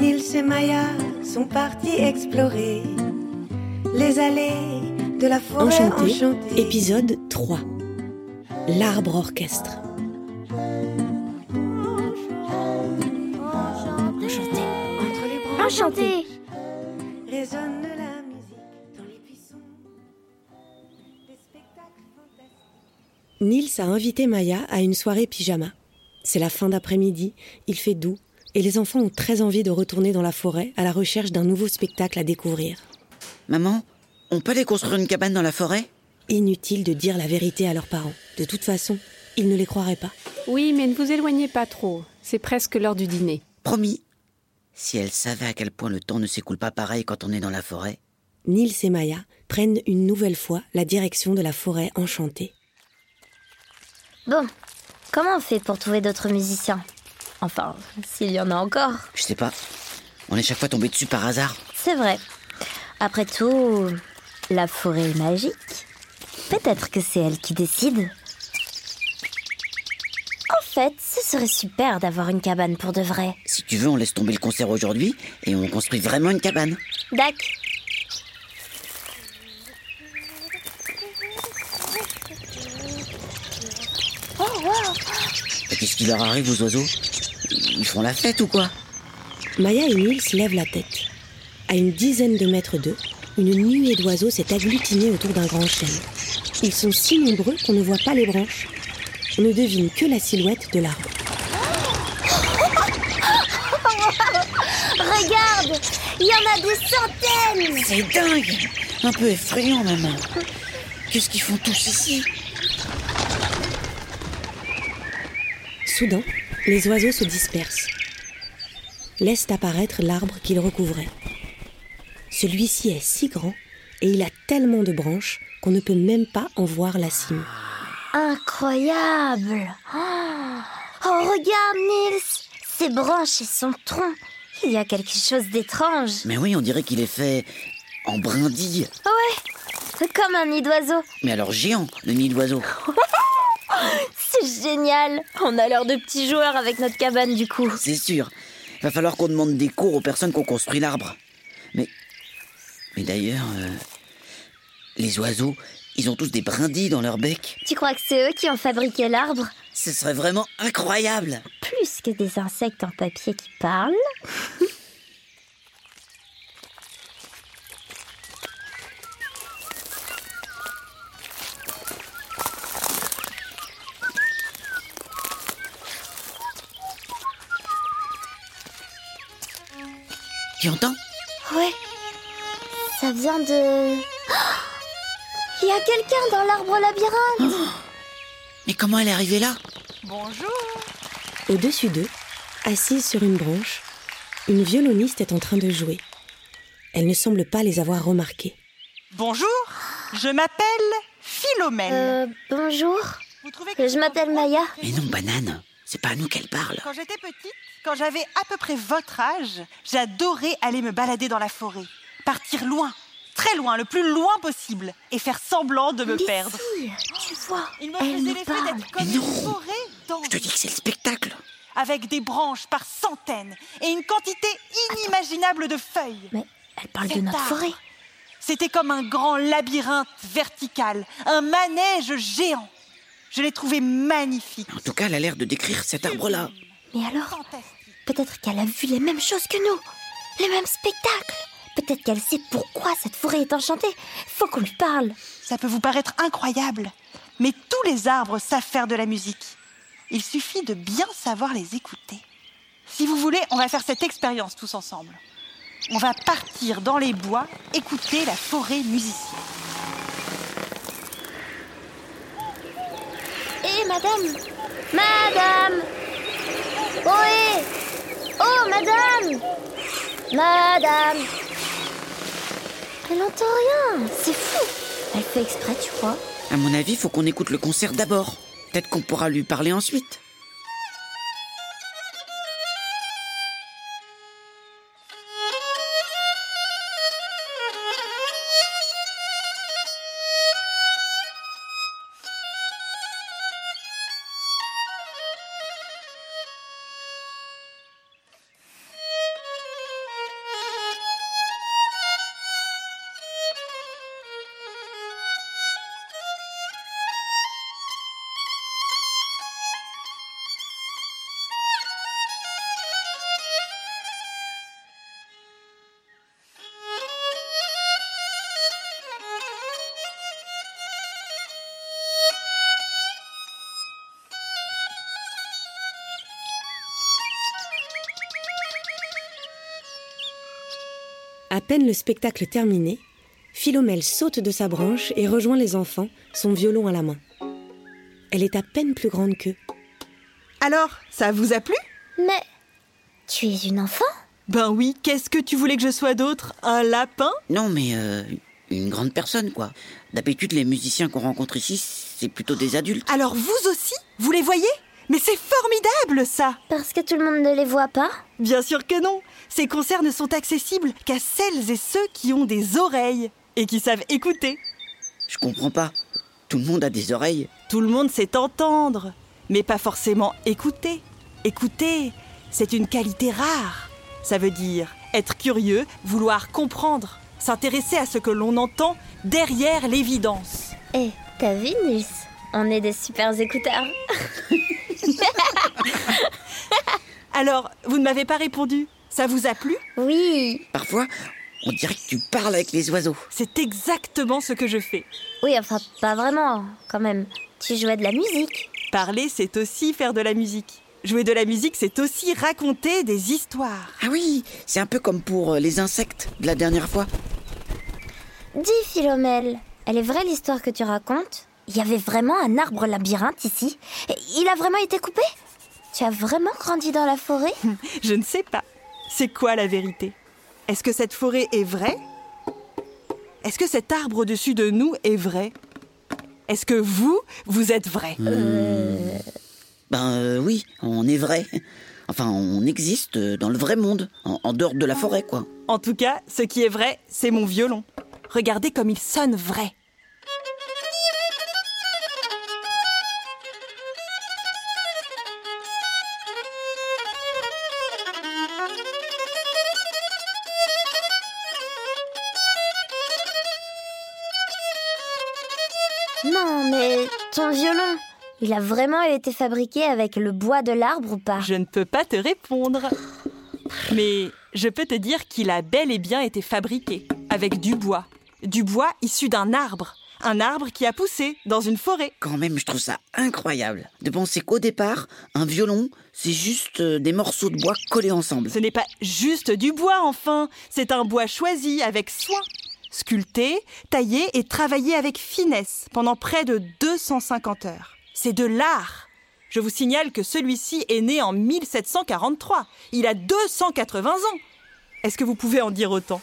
Nils et Maya sont partis explorer les allées de la forêt Enchanté, enchantée. épisode 3. L'arbre orchestre. Enchanté. Entre les branches Enchanté. résonne la musique dans les buissons. Des spectacles fantastiques. Nils a invité Maya à une soirée pyjama. C'est la fin d'après-midi, il fait doux, et les enfants ont très envie de retourner dans la forêt à la recherche d'un nouveau spectacle à découvrir. Maman, on peut aller construire une cabane dans la forêt? Inutile de dire la vérité à leurs parents. De toute façon, ils ne les croiraient pas. Oui, mais ne vous éloignez pas trop. C'est presque l'heure du dîner. Promis. Si elle savait à quel point le temps ne s'écoule pas pareil quand on est dans la forêt. Nils et Maya prennent une nouvelle fois la direction de la forêt enchantée. Bon, comment on fait pour trouver d'autres musiciens? Enfin, s'il y en a encore. Je sais pas. On est chaque fois tombé dessus par hasard. C'est vrai. Après tout, la forêt est magique. Peut-être que c'est elle qui décide. En fait, ce serait super d'avoir une cabane pour de vrai. Si tu veux, on laisse tomber le concert aujourd'hui et on construit vraiment une cabane. Dac. Et qu'est-ce qui leur arrive aux oiseaux? Ils font la fête ou quoi Maya et Nils lèvent la tête. À une dizaine de mètres d'eux, une nuée d'oiseaux s'est agglutinée autour d'un grand chêne. Ils sont si nombreux qu'on ne voit pas les branches. On ne devine que la silhouette de l'arbre. Regarde Il y en a des centaines C'est dingue Un peu effrayant, maman. Qu'est-ce qu'ils font tous ici? Soudain, les oiseaux se dispersent. Laissent apparaître l'arbre qu'ils recouvraient. Celui-ci est si grand et il a tellement de branches qu'on ne peut même pas en voir la cime. Incroyable Oh, Oh, regarde, Nils Ses branches et son tronc. Il y a quelque chose d'étrange. Mais oui, on dirait qu'il est fait en brindilles. C'est comme un nid d'oiseau. Mais alors géant, le nid d'oiseau. C'est génial On a l'air de petits joueurs avec notre cabane du coup. C'est sûr. Va falloir qu'on demande des cours aux personnes qui ont construit l'arbre. Mais. Mais d'ailleurs. euh, les oiseaux, ils ont tous des brindilles dans leur bec. Tu crois que c'est eux qui ont fabriqué l'arbre? Ce serait vraiment incroyable. Plus que des insectes en papier qui parlent. Tu entends Ouais. Ça vient de... Il y a quelqu'un dans l'arbre labyrinthe Mais comment elle est arrivée là? Au-dessus d'eux, assise sur une branche, une violoniste est en train de jouer. Elle ne semble pas les avoir remarqués. Bonjour, je m'appelle Philomène. Euh, bonjour. Vous trouvez que Je m'appelle Maya. Mais non, banane. C'est pas à nous qu'elle parle. Quand j'étais petite, quand j'avais à peu près votre âge, j'adorais aller me balader dans la forêt, partir loin, très loin, le plus loin possible, et faire semblant de me Mais perdre. si, tu vois, Il me elle faisait l'effet parle. d'être comme Mais une non. forêt dans Je te dis que c'est le spectacle. avec des branches par centaines et une quantité inimaginable de feuilles. Mais elle parle de notre arbre. forêt. C'était comme un grand labyrinthe vertical, un manège géant. Je l'ai trouvé magnifique. En tout cas, elle a l'air de décrire cet arbre-là. Mais alors, peut-être qu'elle a vu les mêmes choses que nous. Les mêmes spectacles. Peut-être qu'elle sait pourquoi cette forêt est enchantée. Faut qu'on lui parle. Ça peut vous paraître incroyable, mais tous les arbres savent faire de la musique. Il suffit de bien savoir les écouter. Si vous voulez, on va faire cette expérience tous ensemble. On va partir dans les bois, écouter la forêt musicienne. Madame Madame Ohé Oh, madame Madame Elle entend rien. C'est fou. Elle fait exprès, tu crois? À mon avis, faut qu'on écoute le concert d'abord. Peut-être qu'on pourra lui parler ensuite. Peine le spectacle terminé, Philomèle saute de sa branche et rejoint les enfants, son violon à la main. Elle est à peine plus grande qu'eux. Alors, ça vous a plu? Mais tu es une enfant? Ben oui, qu'est-ce que tu voulais que je sois d'autre? Un lapin? Non, mais euh, une grande personne, quoi. D'habitude, les musiciens qu'on rencontre ici, c'est plutôt des adultes. Alors vous aussi? Vous les voyez? Mais c'est formidable ça Parce que tout le monde ne les voit pas Bien sûr que non Ces concerts ne sont accessibles qu'à celles et ceux qui ont des oreilles et qui savent écouter. Je comprends pas. Tout le monde a des oreilles. Tout le monde sait entendre, mais pas forcément écouter. Écouter, c'est une qualité rare. Ça veut dire être curieux, vouloir comprendre, s'intéresser à ce que l'on entend derrière l'évidence. Eh, t'as vu, Nils On est des super écouteurs. Alors, vous ne m'avez pas répondu. Ça vous a plu? Oui, Parfois, on dirait que tu parles avec les oiseaux. C'est exactement ce que je fais. oui, enfin, pas vraiment, quand même. Tu jouais de la musique. Parler, c'est aussi faire de la musique. Jouer de la musique, c'est aussi raconter des histoires. Ah oui, c'est un peu comme pour euh, les insectes de la dernière fois. Dis, Philomèle, elle est vraie l'histoire que tu racontes? Il y avait vraiment un arbre labyrinthe ici Il a vraiment été coupé? Tu as vraiment grandi dans la forêt? Je ne sais pas. C'est quoi la vérité? Est-ce que cette forêt est vraie? Est-ce que cet arbre au-dessus de nous est vrai? Est-ce que vous, vous êtes vrai? Ben euh, oui, on est vrai. Enfin, on existe euh, dans le vrai monde, en, en dehors de la forêt, quoi. En tout cas, ce qui est vrai, c'est mon violon. Regardez comme il sonne vrai. Mais ton violon, il a vraiment été fabriqué avec le bois de l'arbre ou pas Je ne peux pas te répondre. Mais je peux te dire qu'il a bel et bien été fabriqué avec du bois. Du bois issu d'un arbre. Un arbre qui a poussé dans une forêt. Quand même, je trouve ça incroyable de penser qu'au départ, un violon, c'est juste euh, des morceaux de bois collés ensemble. Ce n'est pas juste du bois, enfin. C'est un bois choisi avec soin. Sculpté, taillé et travaillé avec finesse pendant près de 250 heures. C'est de l'art. Je vous signale que celui-ci est né en 1743. Il a 280 ans. Est-ce que vous pouvez en dire autant?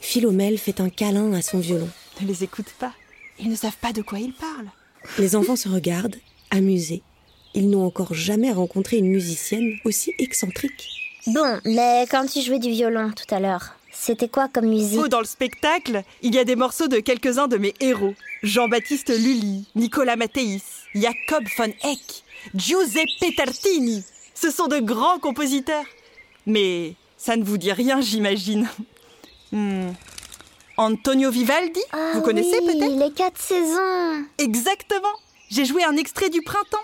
Philomèle fait un câlin à son violon. Ne les écoute pas. Ils ne savent pas de quoi ils parlent. Les enfants se regardent, amusés. Ils n'ont encore jamais rencontré une musicienne aussi excentrique. Bon, mais quand tu jouais du violon tout à l'heure, c'était quoi comme musique Oh, dans le spectacle, il y a des morceaux de quelques-uns de mes héros. Jean-Baptiste Lully, Nicolas Matteis, Jacob von Eyck, Giuseppe Tartini. Ce sont de grands compositeurs. Mais ça ne vous dit rien, j'imagine. Hmm. Antonio Vivaldi, Ah vous connaissez oui, peut-être Les quatre saisons Exactement. J'ai joué un extrait du printemps.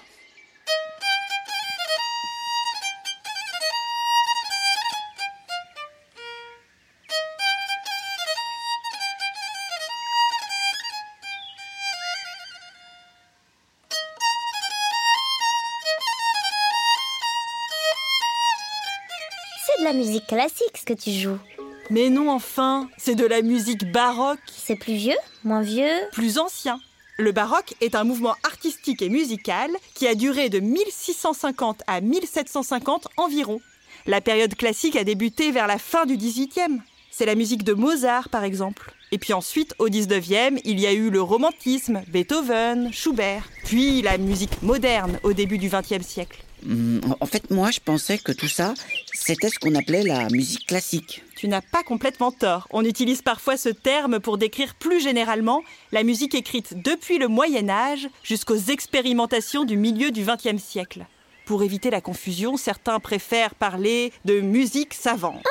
De la musique classique ce que tu joues. Mais non, enfin, c'est de la musique baroque. C'est plus vieux Moins vieux plus ancien. Le baroque est un mouvement artistique et musical qui a duré de 1650 à 1750 environ. La période classique a débuté vers la fin du XVIIIe. C'est la musique de Mozart, par exemple. Et puis ensuite, au XIXe, il y a eu le romantisme, Beethoven, Schubert. Puis la musique moderne au début du XXe siècle. Hum, en fait, moi, je pensais que tout ça, c'était ce qu'on appelait la musique classique. Tu n'as pas complètement tort. On utilise parfois ce terme pour décrire plus généralement la musique écrite depuis le Moyen Âge jusqu'aux expérimentations du milieu du XXe siècle. Pour éviter la confusion, certains préfèrent parler de musique savante.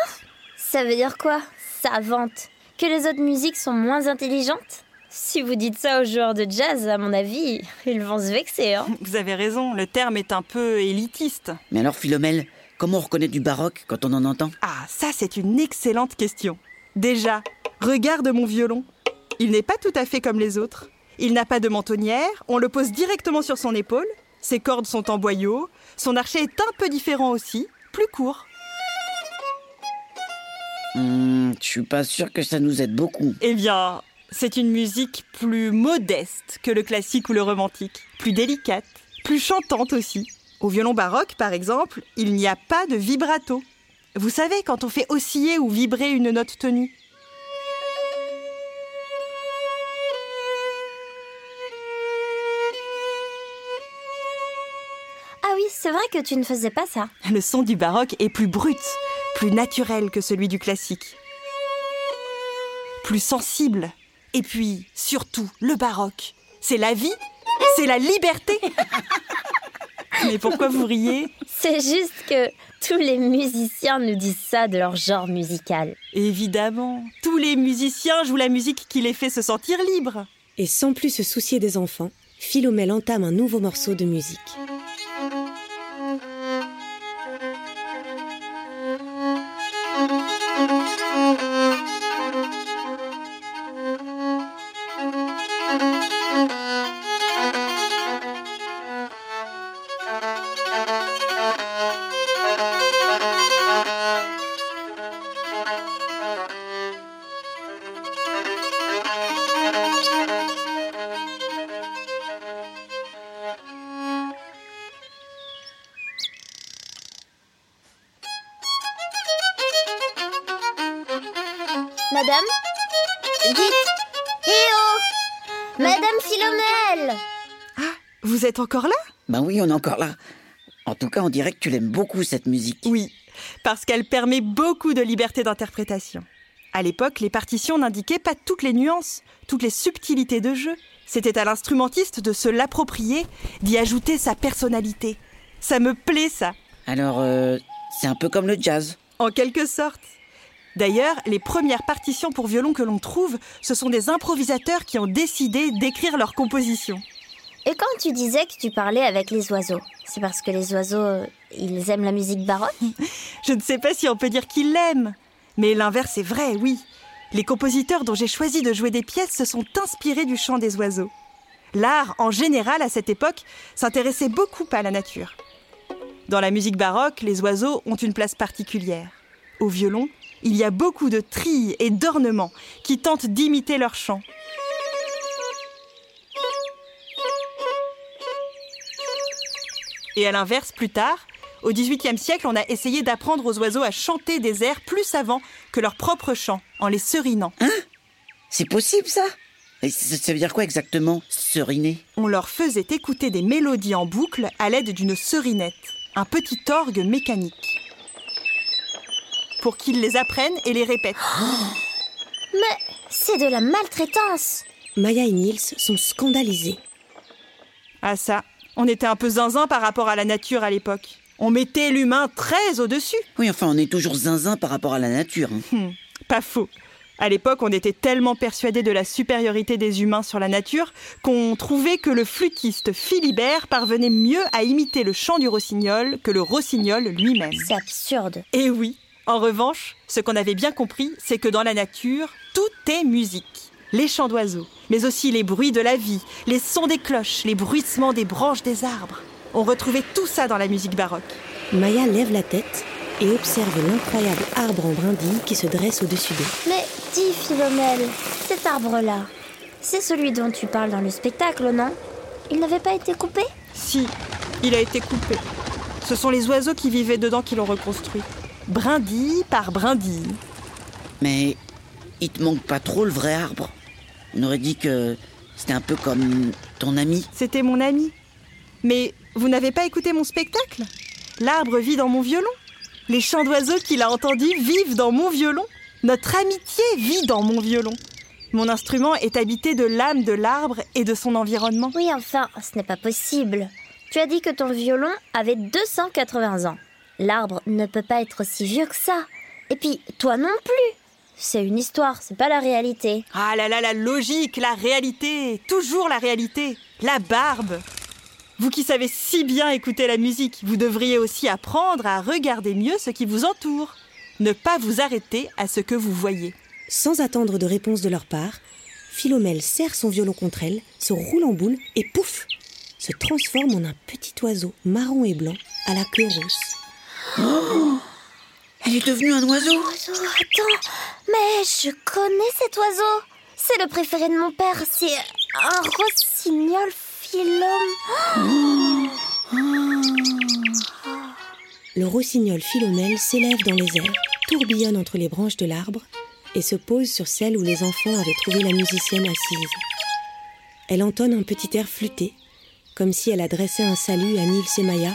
Ça veut dire quoi Savante? Que les autres musiques sont moins intelligentes? Si vous dites ça aux joueurs de jazz, à mon avis, ils vont se vexer, hein Vous avez raison, le terme est un peu élitiste. Mais alors, Philomèle, comment on reconnaît du baroque quand on en entend? Ah, ça c'est une excellente question. Déjà, regarde mon violon. Il n'est pas tout à fait comme les autres. Il n'a pas de mentonnière, on le pose directement sur son épaule, ses cordes sont en boyau, son archet est un peu différent aussi, plus court. Hmm, je suis pas sûr que ça nous aide beaucoup. Eh bien, c'est une musique plus modeste que le classique ou le romantique, plus délicate, plus chantante aussi. Au violon baroque, par exemple, il n'y a pas de vibrato. Vous savez, quand on fait osciller ou vibrer une note tenue. Ah oui, c'est vrai que tu ne faisais pas ça. Le son du baroque est plus brut, plus naturel que celui du classique. Plus sensible. Et puis, surtout, le baroque, c'est la vie, c'est la liberté. Mais pourquoi vous riez? C'est juste que tous les musiciens nous disent ça de leur genre musical. Évidemment, tous les musiciens jouent la musique qui les fait se sentir libres. Et sans plus se soucier des enfants, Philomèle entame un nouveau morceau de musique. Madame Dites Eh oh Madame Philomèle Vous êtes encore là? Ben oui, on est encore là. En tout cas, on dirait que tu l'aimes beaucoup, cette musique. Oui, parce qu'elle permet beaucoup de liberté d'interprétation. À l'époque, les partitions n'indiquaient pas toutes les nuances, toutes les subtilités de jeu. C'était à l'instrumentiste de se l'approprier, d'y ajouter sa personnalité. Ça me plaît, ça, Alors, euh, c'est un peu comme le jazz. en quelque sorte. D'ailleurs, les premières partitions pour violon que l'on trouve, ce sont des improvisateurs qui ont décidé d'écrire leur composition. Et quand tu disais que tu parlais avec les oiseaux, c'est parce que les oiseaux, ils aiment la musique baroque? Je ne sais pas si on peut dire qu'ils l'aiment, mais l'inverse est vrai, oui. Les compositeurs dont j'ai choisi de jouer des pièces se sont inspirés du chant des oiseaux. L'art, en général, à cette époque, s'intéressait beaucoup à la nature. Dans la musique baroque, les oiseaux ont une place particulière. Au violon, il y a beaucoup de trilles et d'ornements qui tentent d'imiter leur chant. Et à l'inverse, plus tard, au XVIIIe siècle, on a essayé d'apprendre aux oiseaux à chanter des airs plus savants que leur propre chant, en les serinant. C'est possible, ça? Et ça ça veut dire quoi exactement, seriner? On leur faisait écouter des mélodies en boucle à l'aide d'une serinette, un petit orgue mécanique, pour qu'ils les apprennent et les répètent. Mais c'est de la maltraitance Maya et Niels sont scandalisés. Ah ça, on était un peu zinzin par rapport à la nature à l'époque. On mettait l'humain très au-dessus. Oui, enfin, on est toujours zinzin par rapport à la nature. hein. Hmm, pas faux. À l'époque, on était tellement persuadés de la supériorité des humains sur la nature qu'on trouvait que le flûtiste Philibert parvenait mieux à imiter le chant du rossignol que le rossignol lui-même. C'est absurde. Et oui, en revanche, ce qu'on avait bien compris, c'est que dans la nature, tout est musique. Les chants d'oiseaux, mais aussi les bruits de la vie, les sons des cloches, les bruissements des branches des arbres. On retrouvait tout ça dans la musique baroque. Maya lève la tête et observe l'incroyable arbre en brindille qui se dresse au-dessus d'eux. Mais dis, Philomèle, cet arbre-là, c'est celui dont tu parles dans le spectacle, non? Il n'avait pas été coupé? Si, il a été coupé. Ce sont les oiseaux qui vivaient dedans qui l'ont reconstruit. Brindille par brindille. Mais il te manque pas trop le vrai arbre On aurait dit que c'était un peu comme ton ami. C'était mon ami. Mais vous n'avez pas écouté mon spectacle? L'arbre vit dans mon violon. Les chants d'oiseaux qu'il a entendus vivent dans mon violon. Notre amitié vit dans mon violon. Mon instrument est habité de l'âme de l'arbre et de son environnement. Oui, enfin, ce n'est pas possible. Tu as dit que ton violon avait 280 ans. L'arbre ne peut pas être aussi vieux que ça. Et puis, toi non plus. C'est une histoire, c'est pas la réalité. Ah là là, la logique, la réalité, toujours la réalité, la barbe. Vous qui savez si bien écouter la musique, vous devriez aussi apprendre à regarder mieux ce qui vous entoure. Ne pas vous arrêter à ce que vous voyez. Sans attendre de réponse de leur part, Philomèle serre son violon contre elle, se roule en boule et pouf se transforme en un petit oiseau marron et blanc à la queue rousse. Elle il est devenu un oiseau Oiseau, attends, mais je connais cet oiseau. C'est le préféré de mon père, c'est un rossignol philome. Le rossignol Philomèle s'élève dans les airs, tourbillonne entre les branches de l'arbre et se pose sur celle où les enfants avaient trouvé la musicienne assise. Elle entonne un petit air flûté, comme si elle adressait un salut à Nils et Maya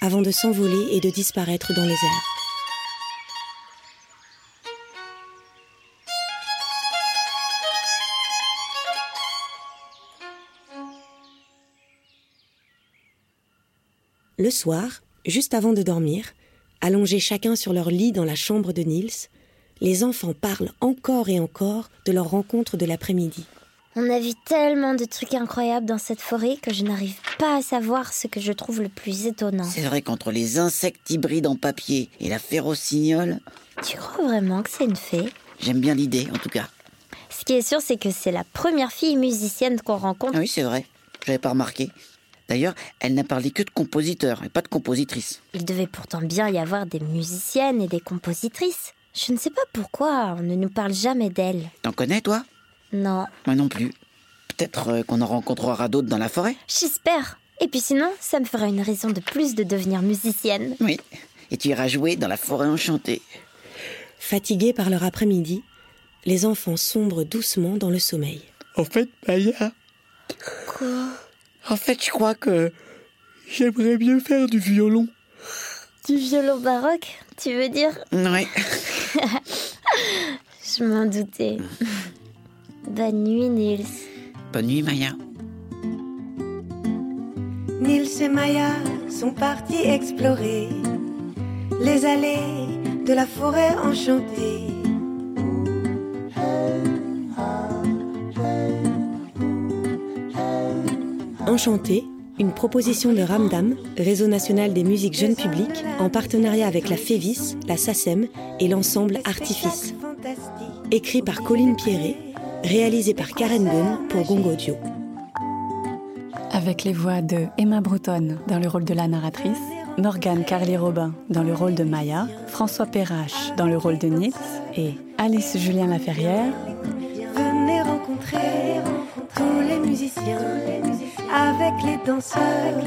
avant de s'envoler et de disparaître dans les airs. Le soir, juste avant de dormir, allongés chacun sur leur lit dans la chambre de Nils, les enfants parlent encore et encore de leur rencontre de l'après-midi. On a vu tellement de trucs incroyables dans cette forêt que je n'arrive pas à savoir ce que je trouve le plus étonnant. C'est vrai qu'entre les insectes hybrides en papier et la férocignole, Tu crois vraiment que c'est une fée? j'aime bien l'idée en tout cas. Ce qui est sûr, c'est que c'est la première fille musicienne qu'on rencontre. Ah oui, c'est vrai. J'avais pas remarqué. D'ailleurs, elle n'a parlé que de compositeurs et pas de compositrices. Il devait pourtant bien y avoir des musiciennes et des compositrices. Je ne sais pas pourquoi on ne nous parle jamais d'elles. T'en connais, toi? Non, Moi non plus. Peut-être euh, qu'on en rencontrera d'autres dans la forêt j'espère. Et puis sinon, ça me fera une raison de plus de devenir musicienne. Oui. Et tu iras jouer dans la forêt enchantée. Fatigués par leur après-midi, les enfants sombrent doucement dans le sommeil. En fait, Maya. Quoi? En fait, je crois que j'aimerais bien faire du violon. Du violon baroque, tu veux dire? Ouais. Je m'en doutais. Bonne nuit, Nils. Bonne nuit, Maya. Nils et Maya sont partis explorer les allées de la forêt enchantée. Enchanté, une proposition de Ramdam, Réseau national des musiques jeunes publics, en partenariat avec la FEVIS, la SACEM et l'ensemble Artifice. Écrit par Colline Pierret, réalisé par Karen Boone pour Gongo Audio. Avec les voix de Emma Breton dans le rôle de la narratrice, Morgane Carly Robin dans le rôle de Maya, François Perrache dans le rôle de Nils et Alice Julien Laferrière Venez rencontrer tous les musiciens avec les danseurs.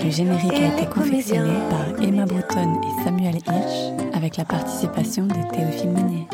Le générique a été confectionné par Emma Breton et Samuel Hirsch avec la participation de Théophile Meunier.